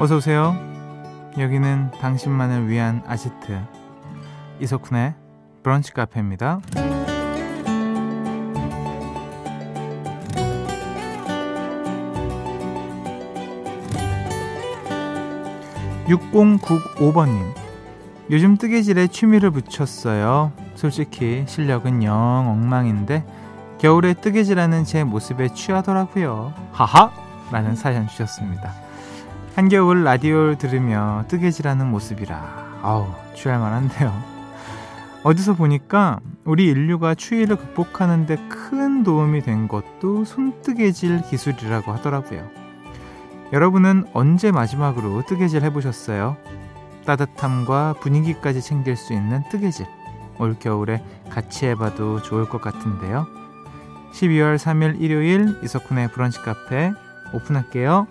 어서 오세요. 여기는 당신만을 위한 아지트 이석훈의 브런치 카페입니다. 6095번님. 요즘 뜨개질에 취미를 붙였어요. 솔직히 실력은 영 엉망인데 겨울에 뜨개질하는 제 모습에 취하더라고요. 하하! 라는 사연 주셨습니다. 한겨울 라디오를 들으며 뜨개질하는 모습이라 아우 취할 만 한데요. 어디서 보니까 우리 인류가 추위를 극복하는 데 큰 도움이 된 것도 손뜨개질 기술이라고 하더라고요. 여러분은 언제 마지막으로 뜨개질 해보셨어요? 따뜻함과 분위기까지 챙길 수 있는 뜨개질. 올 겨울에 같이 해봐도 좋을 것 같은데요. 12월 3일 일요일 이석훈의 브런치 카페 오픈할게요.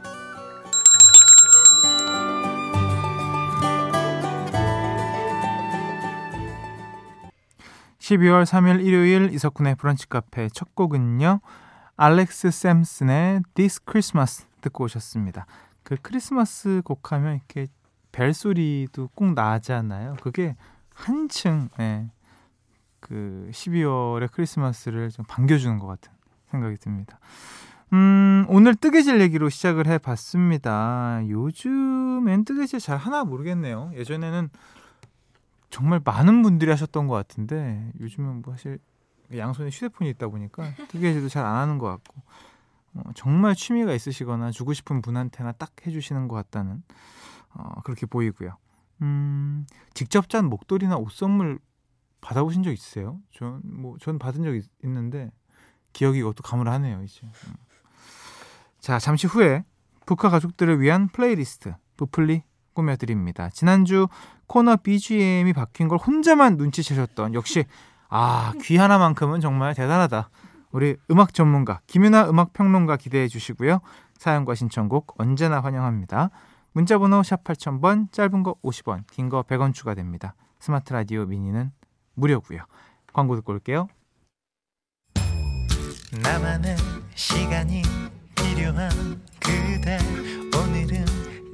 12월 3일 일요일 이석훈의 브런치 카페 첫 곡은요. 알렉스 샘슨의 This Christmas 듣고 오셨습니다. 그 크리스마스 곡 하면 이렇게 벨소리도 꼭 나잖아요. 그게 한층 네, 그 12월의 크리스마스를 좀 반겨주는 것 같은 생각이 듭니다. 음, 오늘 뜨개질 얘기로 시작을 해봤습니다. 요즘엔 뜨개질 잘 하나 모르겠네요. 예전에는 정말 많은 분들이 하셨던 것 같은데 요즘은 뭐 사실 양손에 휴대폰이 있다 보니까 뜨개질도 잘 안 하는 것 같고 어, 정말 취미가 있으시거나 주고 싶은 분한테나 딱 해주시는 것 같다는 어, 그렇게 보이고요. 음, 직접 짠 목도리나 옷 선물 받아보신 적 있으세요? 전, 뭐, 전 받은 적 있, 는데 기억이 이것도 가물하네요, 이제. 음. 자, 잠시 후에 브카 가족들을 위한 플레이리스트, 브플리 꾸며드립니다. 지난주 코너 BGM이 바뀐 걸 혼자만 눈치채셨던 역시, 아, 귀 하나만큼은 정말 대단하다. 우리 음악 전문가, 김윤하 음악 평론가 기대해 주시고요. 사연과 신청곡 언제나 환영합니다. 문자번호 샵 8000번, 짧은 거 50원, 긴 거 100원 추가됩니다. 스마트 라디오 미니는 무료고요. 광고 듣고 올게요. 나만의 시간이 필요한 그대 오늘은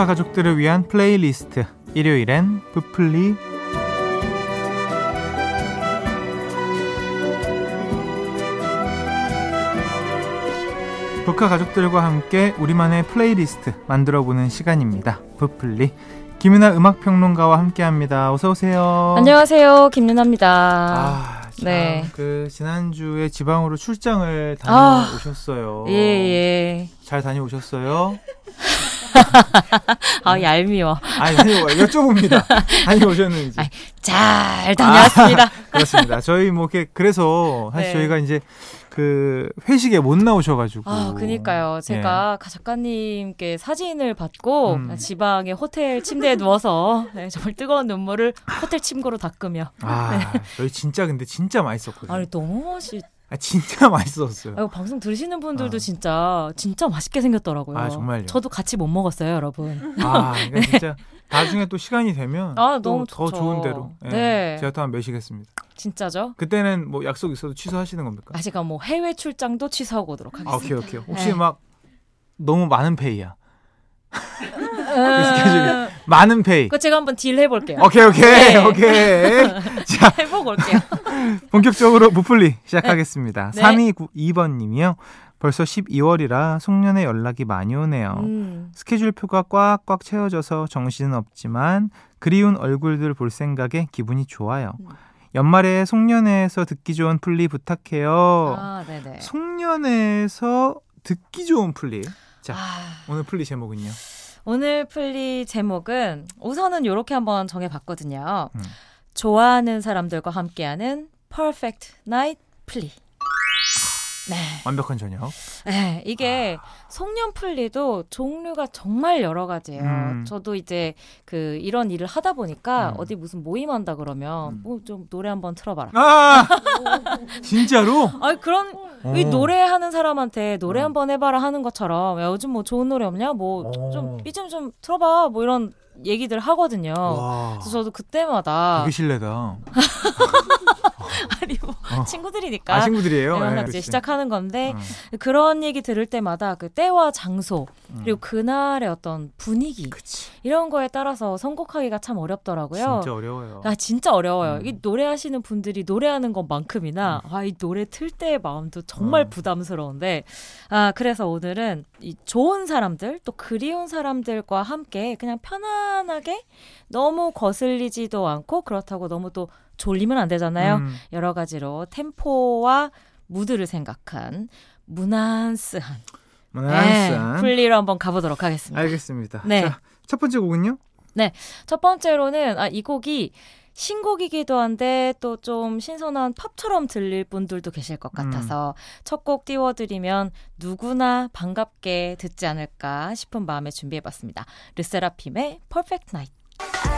브카 가족들을 위한 플레이리스트 일요일엔 브플리 브카 가족들과 함께 우리만의 플레이리스트 만들어보는 시간입니다. 브플리 김윤하 음악 평론가와 함께합니다. 어서 오세요. 안녕하세요, 김윤하입니다. 아, 참, 네. 그 지난주에 지방으로 출장을 다녀오셨어요. 아, 예, 예. 잘 다녀오셨어요? 아, 얄미워. 아니, 아니, 여쭤봅니다. 다녀오셨는지. 아니, 잘 다녀왔습니다. 아, 그렇습니다. 저희 뭐, 그래서 사실 네. 저희가 이제 그 회식에 못 나오셔가지고. 아, 그니까요. 제가 네. 작가님께 사진을 받고 음. 지방의 호텔 침대에 누워서 네, 정말 뜨거운 눈물을 호텔 침구로 닦으며. 아, 네. 저희 진짜 근데 진짜 맛있었거든요. 아니, 너무 맛있. 아, 진짜 맛있었어요. 아, 방송 들으시는 분들도 아. 진짜 진짜 맛있게 생겼더라고요. 아 정말요. 저도 같이 못 먹었어요, 여러분. 아 그러니까 진짜 나중에 또 시간이 되면 아, 너무 더 좋은 대로 네. 네. 제가 또한번 매시겠습니다. 진짜죠? 그때는 뭐 약속 있어도 취소하시는 겁니까? 아 제가 뭐 해외 출장도 취소하고 오도록 하겠습니다. 아, 오케이 오케이. 혹시 네. 막 너무 많은 페이야. 그 스케줄이 많은 페이. 그 제가 한번 딜 해볼게요. 오케이 오케이 네. 오케이. 자 해보고 올게요. 본격적으로 브플리 시작하겠습니다. 네. 3292번님이요. 벌써 12월이라 송년회 연락이 많이 오네요. 음. 스케줄표가 꽉꽉 채워져서 정신은 없지만 그리운 얼굴들 볼 생각에 기분이 좋아요. 음. 연말에 송년회에서 듣기 좋은 플리 부탁해요. 아. 송년회에서 듣기 좋은 플리. 자, 아... 오늘 플리 제목은요? 오늘 플리 제목은 우선은 이렇게 한번 정해봤거든요. 음. 좋아하는 사람들과 함께하는 Perfect Night Plea. 네. 완벽한 저녁. 네, 이게 아... 송년플리도 종류가 정말 여러 가지예요. 음. 저도 이제 그 이런 일을 하다 보니까 음. 어디 무슨 모임 한다 그러면 음. 뭐좀 노래 한번 틀어봐라. 아 진짜로? 아니 그런 어. 이 노래하는 사람한테 노래 음. 한번 해봐라 하는 것처럼 야, 요즘 뭐 좋은 노래 없냐? 뭐좀 어. 삐좀 좀 틀어봐. 뭐 이런 얘기들 하거든요. 와. 그래서 저도 그때마다 되게 실례다. 아니 뭐 어. 친구들이니까 아, 친구들이에요. 네, 이제 시작하는 건데 어. 그런 얘기 들을 때마다 그 때와 장소 그리고 음. 그날의 어떤 분위기 그치. 이런 거에 따라서 선곡하기가 참 어렵더라고요. 진짜 어려워요. 아 진짜 어려워요. 음. 이 노래하시는 분들이 노래하는 것만큼이나 음. 아이 노래 틀 때의 마음도 정말 음. 부담스러운데 아 그래서 오늘은 이 좋은 사람들 또 그리운 사람들과 함께 그냥 편안하게 너무 거슬리지도 않고 그렇다고 너무 또 졸리면 안 되잖아요. 음. 여러 가지로 템포와 무드를 생각한 무난스한 무난스한 네, 플리로 한번 가보도록 하겠습니다. 알겠습니다. 네. 자, 첫 번째 곡은요? 네. 첫 번째로는 아, 이 곡이 신곡이기도 한데 또 좀 신선한 팝처럼 들릴 분들도 계실 것 같아서 음. 첫곡 띄워드리면 누구나 반갑게 듣지 않을까 싶은 마음에 준비해봤습니다. 르세라핌의 Perfect Night.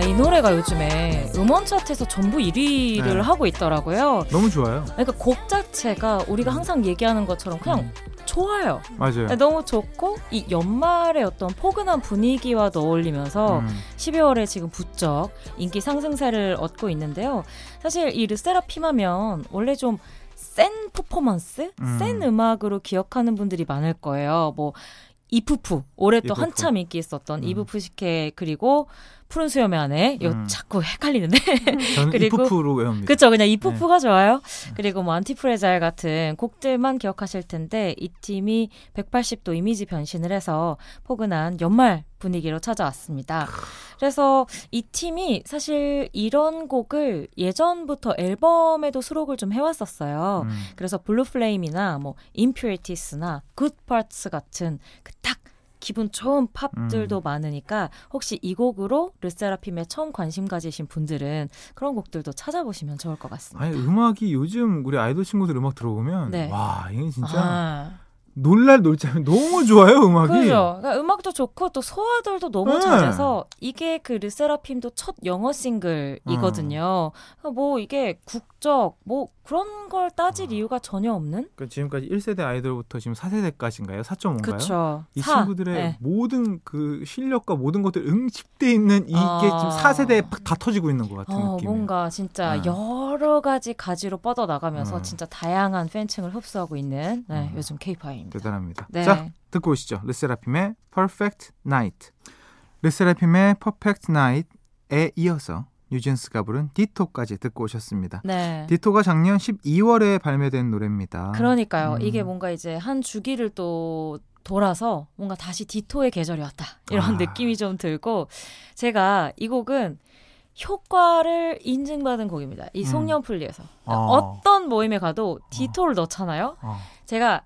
아, 이 노래가 요즘에 음원 차트에서 전부 1위를 네. 하고 있더라고요. 너무 좋아요. 그러니까 곡 자체가 우리가 항상 얘기하는 것처럼 그냥 음. 좋아요. 맞아요. 네, 너무 좋고 이 연말의 어떤 포근한 분위기와도 어울리면서 음. 12월에 지금 부쩍 인기 상승세를 얻고 있는데요. 사실 이 르세라핌하면 원래 좀센 퍼포먼스, 음. 센 음악으로 기억하는 분들이 많을 거예요. 뭐 이프푸 올해 또 이프푸. 한참 인기 있었던 음. 이브 프시케 그리고 푸른 수염의 아내요 음. 자꾸 헷갈리는데 저는 그리고 이프푸로 외웁니다. 그렇죠. 그냥 이프푸가 네. 좋아요. 그리고 뭐 Antifragile 같은 곡들만 기억하실 텐데 이 팀이 180도 이미지 변신을 해서 포근한 연말 분위기로 찾아왔습니다. 그래서 이 팀이 사실 이런 곡을 예전부터 앨범에도 수록을 좀 해왔었어요. 음. 그래서 Blue Flame이나 뭐 Impurities나 Good Parts 같은 그딱 기분 좋은 팝들도 음. 많으니까 혹시 이 곡으로 르세라핌에 처음 관심 가지신 분들은 그런 곡들도 찾아보시면 좋을 것 같습니다. 아니 음악이 요즘 우리 아이돌 친구들 음악 들어보면 네. 와 이게 진짜 아. 놀랄 노자면 너무 좋아요 음악이. 그죠. 그러니까 음악도 좋고 또 소화들도 너무 네. 잘해서 이게 그 르세라핌도 첫 영어 싱글이거든요. 음. 뭐 이게 국적 뭐 그런 걸 따질 아. 이유가 전혀 없는? 그러니까 지금까지 1세대 아이돌부터 지금 4세대까지인가요? 4.5인가요? 그쵸. 이 4. 친구들의 네. 모든 그 실력과 모든 것들 응집돼 있는 이게 아. 지금 4세대에 다 터지고 있는 것 같은 어, 느낌. 뭔가 진짜 네. 여러 가지 가지로 뻗어 나가면서 네. 진짜 다양한 팬층을 흡수하고 있는 네, 음. 요즘 K-팝입니다. 대단합니다. 네. 자, 듣고 오시죠. 르세라핌의 Perfect Night. 르세라핌의 Perfect Night에 이어서 뉴진스가 부른 디토까지 듣고 오셨습니다. 네. 디토가 작년 12월에 발매된 노래입니다. 그러니까요. 음. 이게 뭔가 이제 한 주기를 또 돌아서 뭔가 다시 디토의 계절이 왔다. 이런 아. 느낌이 좀 들고 제가 이 곡은 효과를 인증받은 곡입니다. 이 음. 송년풀리에서 음. 어. 떤 모임에 가도 디토를 어. 넣잖아요. 어. 제가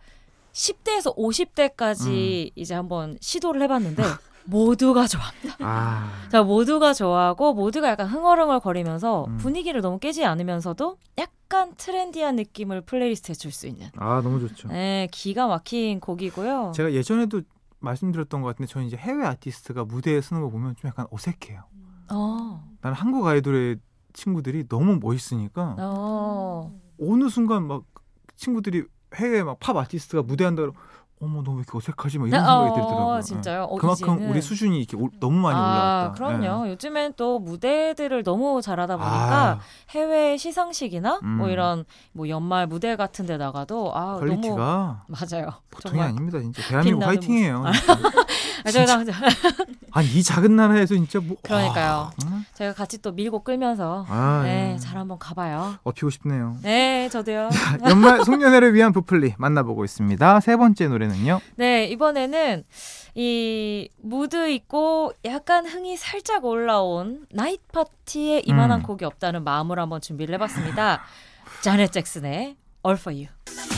10대에서 50대까지 음. 이제 한번 시도를 해봤는데 모두가 좋아합니다. 아. 자, 모두가 좋아하고 모두가 약간 흥얼흥얼 거리면서 음. 분위기를 너무 깨지 않으면서도 약간 트렌디한 느낌을 플레이리스트에 줄 수 있는. 아, 너무 좋죠. 네, 기가 막힌 곡이고요. 제가 예전에도 말씀드렸던 것 같은데 저는 이제 해외 아티스트가 무대에 서는 거 보면 좀 약간 어색해요. 어. 나는 한국 아이돌의 친구들이 너무 멋있으니까 어. 어느 순간 막 친구들이 해외 막 팝 아티스트가 무대한다 그러면 어머 너무 이렇게 어색하지 막 이런 어, 생각이 들더라고요. 진짜요? 어, 그만큼 이제는... 우리 수준이 이렇게 오, 너무 많이 아, 올라왔다. 그럼요. 네. 요즘엔 또 무대들을 너무 잘하다 보니까 아. 해외 시상식이나 음. 뭐 이런 뭐 연말 무대 같은 데 나가도 아 퀄리티가 너무 맞아요. 보통이 아닙니다. 진짜 대한민국 화이팅이에요. 아, 저희가 아니 이 작은 나라에서 진짜 뭐 그러니까요. 아, 제가 같이 또 밀고 끌면서 아, 네, 예. 잘 한번 가봐요. 업히고 싶네요. 네, 저도요. 연말 송년회를 위한 브플리 만나보고 있습니다. 세 번째 노래는요? 네, 이번에는 이 무드 있고 약간 흥이 살짝 올라온 나이트 파티에 이만한 음. 곡이 없다는 마음으로 한번 준비를 해봤습니다. 자넷 잭슨의 All For You.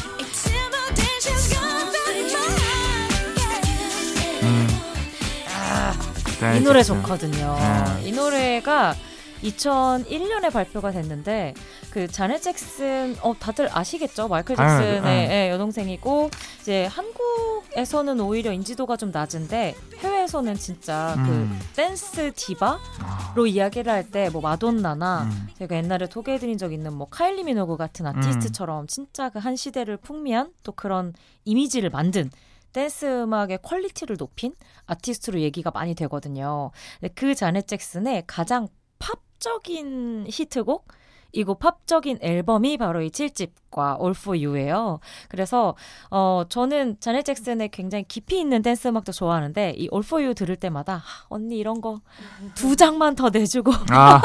이 노래 좋거든요. 네. 이 노래가 2001년에 발표가 됐는데 그 자넷 잭슨 어 다들 아시겠죠? 마이클 잭슨의 아, 네. 여동생이고 이제 한국에서는 오히려 인지도가 좀 낮은데 해외에서는 진짜 그 음. 그 댄스 디바로 아. 이야기를 할 때 뭐 마돈나나 음. 제가 옛날에 소개해드린 적 있는 뭐 카일리 미노그 같은 아티스트처럼 음. 진짜 그 한 시대를 풍미한 또 그런 이미지를 만든 댄스 음악의 퀄리티를 높인 아티스트로 얘기가 많이 되거든요. 그 자넷 잭슨의 가장 팝적인 히트곡 이고 팝적인 앨범이 바로 이 7집과 All For You예요. 그래서 어 저는 자넷 잭슨의 굉장히 깊이 있는 댄스 음악도 좋아하는데 이 All For You 들을 때마다 언니 이런 거 두 장만 더 내주고 아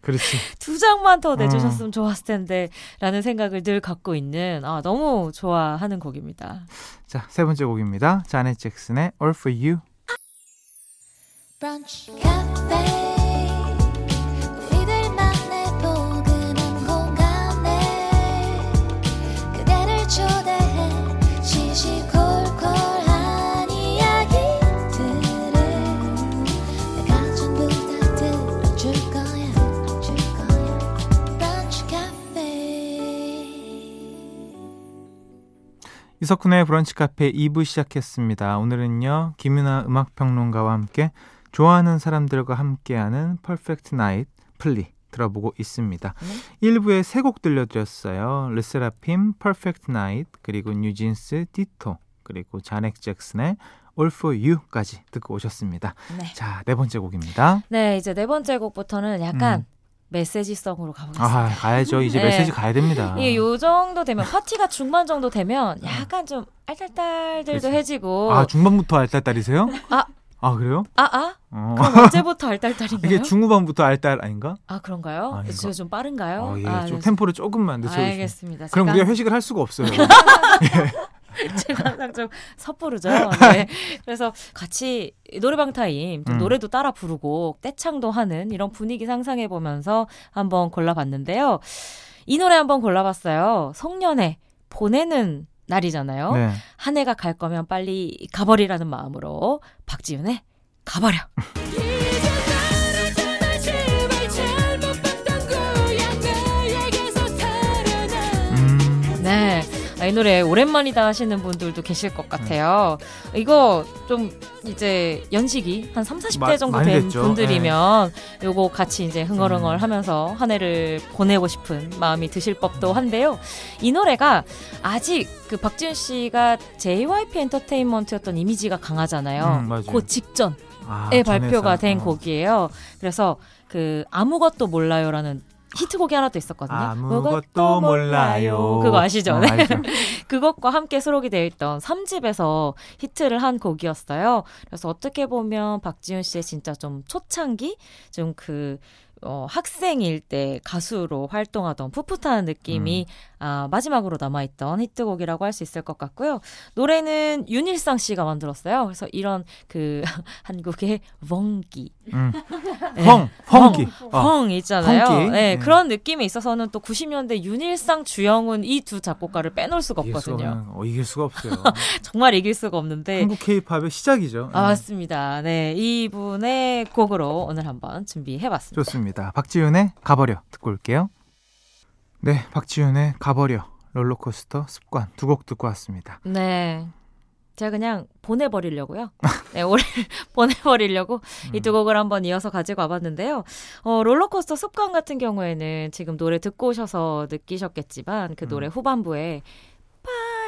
그렇지 두 장만 더 내주셨으면 어. 좋았을 텐데라는 생각을 늘 갖고 있는 아 너무 좋아하는 곡입니다. 자 세 번째 곡입니다. 자넷 잭슨의 All For You. 이석훈의 브런치 카페 2부 시작했습니다. 오늘은요, 김윤하 음악평론가와 함께 좋아하는 사람들과 함께하는 Perfect Night 플리 들어보고 있습니다. 네? 1부에 세 곡 들려드렸어요. 르세라핌, Perfect Night, 그리고 뉴진스, Ditto, 그리고 자넷 잭슨의 All for You까지 듣고 오셨습니다. 네. 자, 네 번째 곡입니다. 네, 이제 네 번째 곡부터는 약간 음. 메시지성으로 가보겠습니다. 아, 가야죠. 이제 네. 메시지 가야 됩니다. 이요 정도 되면 파티가 중반 정도 되면 약간 좀 알딸딸들도 그치. 해지고. 아, 중반부터 알딸딸이세요? 아, 아 그래요? 아 아? 어. 그럼 언제부터 알딸딸인가요? 이게 중후반부터 알딸 아닌가? 아 그런가요? 아, 제가 좀 빠른가요? 어, 예, 아, 좀 네. 템포를 조금만 늦춰주시면. 알겠습니다. 그럼 우리가 회식을 할 수가 없어요. 예. 제가 항상 좀 섣부르죠. 네. 그래서 같이 노래방 타임 좀 음. 노래도 따라 부르고 떼창도 하는 이런 분위기 상상해 보면서 한번 골라봤는데요. 이 노래 한번 골라봤어요. 송년회 보내는 날이잖아요. 네. 한 해가 갈 거면 빨리 가버리라는 마음으로 박지윤의 가버려. 이 노래 오랜만이다 하시는 분들도 계실 것 같아요. 이거 좀 이제 연식이 한 3, 40대 정도 된 됐죠. 분들이면 네. 요거 같이 이제 흥얼흥얼 음. 하면서 한 해를 보내고 싶은 마음이 드실 법도 한데요. 이 노래가 아직 그 박지윤 씨가 JYP 엔터테인먼트였던 이미지가 강하잖아요. 음, 그 직전 에 아, 발표가 된 어. 곡이에요. 그래서 그 아무것도 몰라요라는 히트곡이 하나 또 있었거든요. 아무것도 몰라요. 그거 아시죠? 어, 네. 그것과 함께 수록이 되어 있던 3집에서 히트를 한 곡이었어요. 그래서 어떻게 보면 박지윤 씨의 진짜 좀 초창기 좀그 어, 학생일 때 가수로 활동하던 풋풋한 느낌이 음. 아, 마지막으로 남아있던 히트곡이라고 할 수 있을 것 같고요. 노래는 윤일상 씨가 만들었어요. 그래서 이런 그 한국의 웡기. 음. 네. 펑, 펑기. 펑, 어. 있잖아요. 네, 음. 그런 느낌이 있어서는 또 90년대 윤일상, 주영은 이두 작곡가를 빼놓을 수가 없거든요. 어, 이길 수가 없어요. 정말 이길 수가 없는데. 한국 케이팝의 시작이죠. 아, 맞습니다. 네, 이분의 곡으로 오늘 한번 준비해봤습니다. 좋습니다. 박지윤의 가버려 듣고 올게요. 네, 박지윤의 가버려 롤러코스터 습관 두 곡 듣고 왔습니다. 네. 제가 그냥 보내버리려고요. 네, 올해 보내버리려고 음. 이두 곡을 한번 이어서 가지고 와봤는데요. 어, 롤러코스터 습관 같은 경우에는 지금 노래 듣고 오셔서 느끼셨겠지만 그 노래 음. 후반부에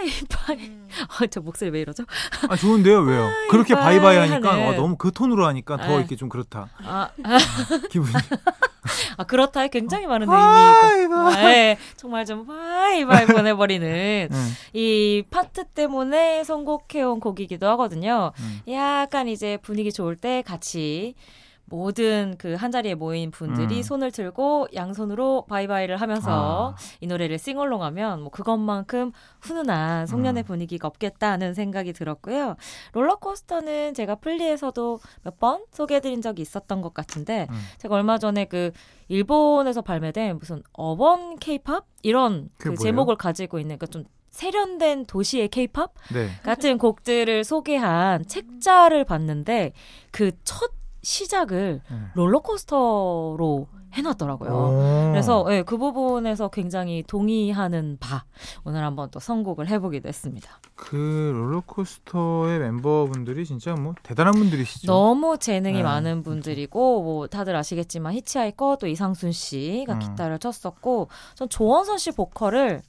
Bye bye. 음. 아, 저 목소리 왜 이러죠? 아, 좋은데요, 왜요? Bye 그렇게 bye bye 하니까 와, 너무 그 톤으로 하니까 더 네. 이렇게 좀 그렇다. 아, 아. 기분이. 아, 그렇다에 굉장히 많은 의미가. 네, 정말 좀 bye bye 보내버리는 음. 이 파트 때문에 선곡해온 곡이기도 하거든요. 음. 약간 이제 분위기 좋을 때 같이 모든 그 한 자리에 모인 분들이 음. 손을 들고 양손으로 bye bye를 하면서 아. 이 노래를 sing along 하면 뭐 그것만큼 훈훈한 송년회 음. 분위기가 없겠다는 생각이 들었고요. 롤러코스터는 제가 플리에서도 몇 번 소개해드린 적이 있었던 것 같은데 음. 제가 얼마 전에 그 일본에서 발매된 무슨 어번 케이팝 이런 그 제목을 가지고 있는 그좀 세련된 도시의 케이팝 네. 같은 곡들을 소개한 책자를 봤는데 그첫 시작을 네. 롤러코스터로 해놨더라고요. 오. 그래서 예, 그 부분에서 굉장히 동의하는 바 오늘 한번 또 선곡을 해보기도 했습니다. 그 롤러코스터의 멤버분들이 진짜 뭐 대단한 분들이시죠. 너무 재능이 네. 많은 분들이고 뭐 다들 아시겠지만 히치하이커 또 이상순 씨가 음. 기타를 쳤었고 전 조원선 씨 보컬을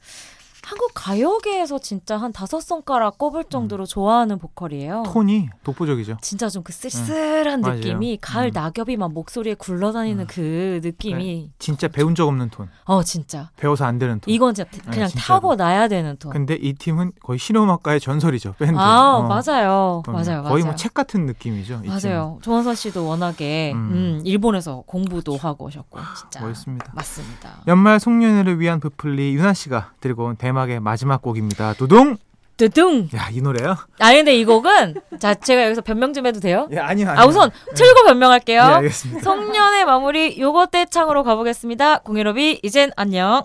한국 가요계에서 진짜 한 다섯 손가락 꼽을 정도로 좋아하는 보컬이에요. 음. 톤이 독보적이죠. 진짜 좀 그 쓸쓸한 맞아요. 느낌이 가을 음. 낙엽이 막 목소리에 굴러다니는 음. 그 느낌이 진짜 배운 적 없는 톤. 어 진짜 배워서 안 되는 톤. 이건 진짜 그냥 진짜로. 타고 나야 되는 톤. 근데 이 팀은 거의 실용음악가의 전설이죠. 밴드. 아 어. 맞아요. 맞아요, 거의. 뭐 책 같은 느낌이죠. 이 맞아요. 조원선 씨도 워낙에 음. 음, 일본에서 공부도 하고 오셨고 진짜. 멋있습니다. 맞습니다. 연말 송년회를 위한 부플리 유나 씨가 들고 온 대 막의 마지막 곡입니다. 두둥. 뜨둥. 야 이 노래요? 아니 근데 이 곡은 자 제가 여기서 변명 좀 해도 돼요? 예 아니요. 아니요. 아 우선 틀고 변명할게요. 예 알겠습니다. 송년의 마무리 요거 때 창으로 가보겠습니다. 공유로비 이젠 안녕.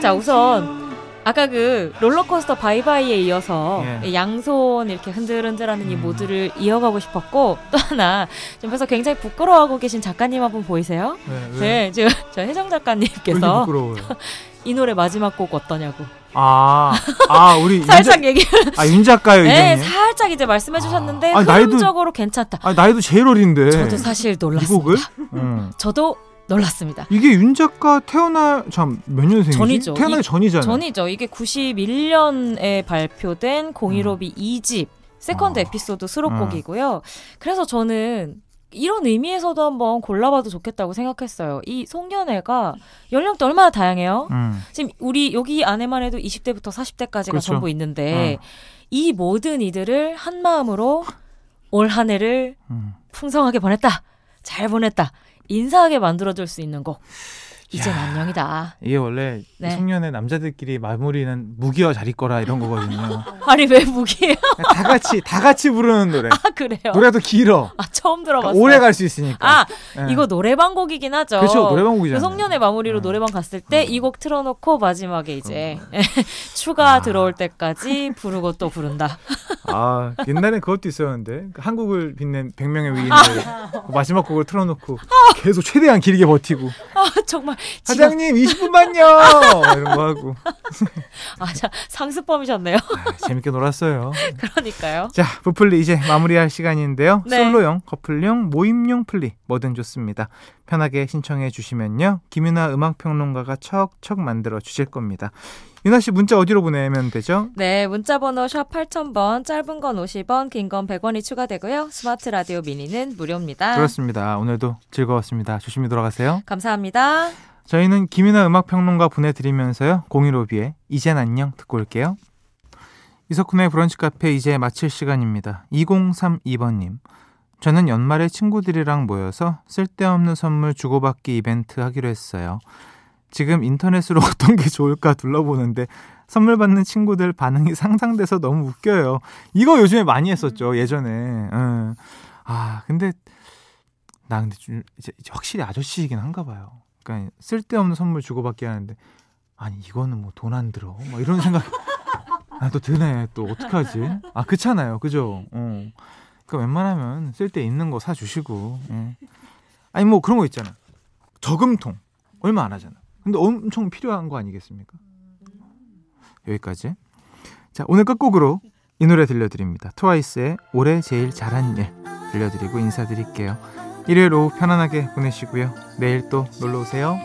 자 우선 아까 그 롤러코스터 바이바이에 이어서 예. 양손 이렇게 흔들흔들하는 이 음. 모드를 이어가고 싶었고 또 하나 옆에서 굉장히 부끄러워하고 계신 작가님 한 분 보이세요? 네, 왜? 네, 지금 저 이렇게 작가님께서 부끄러워요. 이 노래 마지막 곡 어떠냐고 아, 아 우리 살짝 얘기. 윤, 아, 윤 작가요 네, 이정님. 살짝 이제 말씀해 주셨는데 아, 나이도- 흐름적으로 괜찮다. 아 나이도 제일 어린데. 저도 사실 이 놀랐습니다. 곡을? 응. 저도 놀랐습니다. 이게 윤 작가 태어나 참 몇 년생이지? 전이죠. 태어나기 이- 전이잖아요. 전이죠. 이게 91년에 발표된 015B 2집 Second 어. Episode 수록곡이고요. 그래서 저는 이런 의미에서도 한번 골라봐도 좋겠다고 생각했어요. 이 송년회가 연령대 얼마나 다양해요? 음. 지금 우리 여기 안에만 해도 20대부터 40대까지가 그렇죠. 전부 있는데 이 모든 이들을 한 마음으로 올 한 해를 음. 풍성하게 보냈다. 잘 보냈다. 인사하게 만들어줄 수 있는 곡. 이젠 야. 안녕이다. 이게 원래 네. 송년회 남자들끼리 마무리는 무기와 잘 있거라 이런 거거든요. 아니 왜 무기예요? 다 같이 다 같이 부르는 노래. 아 그래요? 노래도 길어. 아 처음 들어봤어요. 오래 갈 수 있으니까. 아 예. 이거 노래방 곡이긴 하죠. 그렇죠 노래방 곡이잖아요. 그 송년회 마무리로 음. 노래방 갔을 때 이 곡 틀어놓고 마지막에 이제 추가 아. 들어올 때까지 부르고 또 부른다. 아 옛날에 그것도 있었는데 그 한국을 빛낸 100명의 위인들 아. 그 마지막 곡을 틀어놓고 계속 최대한 길게 버티고 아 정말 사장님 20분만요 이런 거 하고 아 자, 상습범이셨네요. 아, 재밌게 놀았어요. 그러니까요. 자 브플리 이제 마무리할 시간인데요. 네. 솔로용, 커플용, 모임용 플리 뭐든 좋습니다. 편하게 신청해 주시면요. 김윤하 음악평론가가 척척 만들어 주실 겁니다. 윤하 씨 문자 어디로 보내면 되죠? 네, 문자 번호 샵 8000번, 짧은 건 50원, 긴 건 100원이 추가되고요. 스마트 라디오 미니는 무료입니다. 그렇습니다. 오늘도 즐거웠습니다. 조심히 돌아가세요. 감사합니다. 저희는 김윤하 음악평론가 보내드리면서요. 015B의 이젠 안녕 듣고 올게요. 이석훈의 브런치 카페 이제 마칠 시간입니다. 2032번님. 저는 연말에 친구들이랑 모여서 쓸데없는 선물 주고받기 이벤트 하기로 했어요. 지금 인터넷으로 어떤 게 좋을까 둘러보는데 선물 받는 친구들 반응이 상상돼서 너무 웃겨요. 이거 요즘에 많이 했었죠. 예전에. 응. 아 근데 나 근데 좀 이제 확실히 아저씨이긴 한가 봐요. 그러니까 쓸데없는 선물 주고받기 하는데 아니 이거는 뭐 돈 안 들어. 막 이런 생각 아 또 드네. 또 어떡하지? 아 그렇잖아요. 그죠? 어. 그러니까 웬만하면 쓸데 있는 거 사 주시고. 예. 아니 뭐 그런 거 있잖아. 저금통 얼마 안 하잖아. 근데 엄청 필요한 거 아니겠습니까? 여기까지. 자, 오늘 끝곡으로 이 노래 들려드립니다. 트와이스의 올해 제일 잘한 일 들려드리고 인사드릴게요. 일요일 오후 편안하게 보내시고요. 내일 또 놀러 오세요.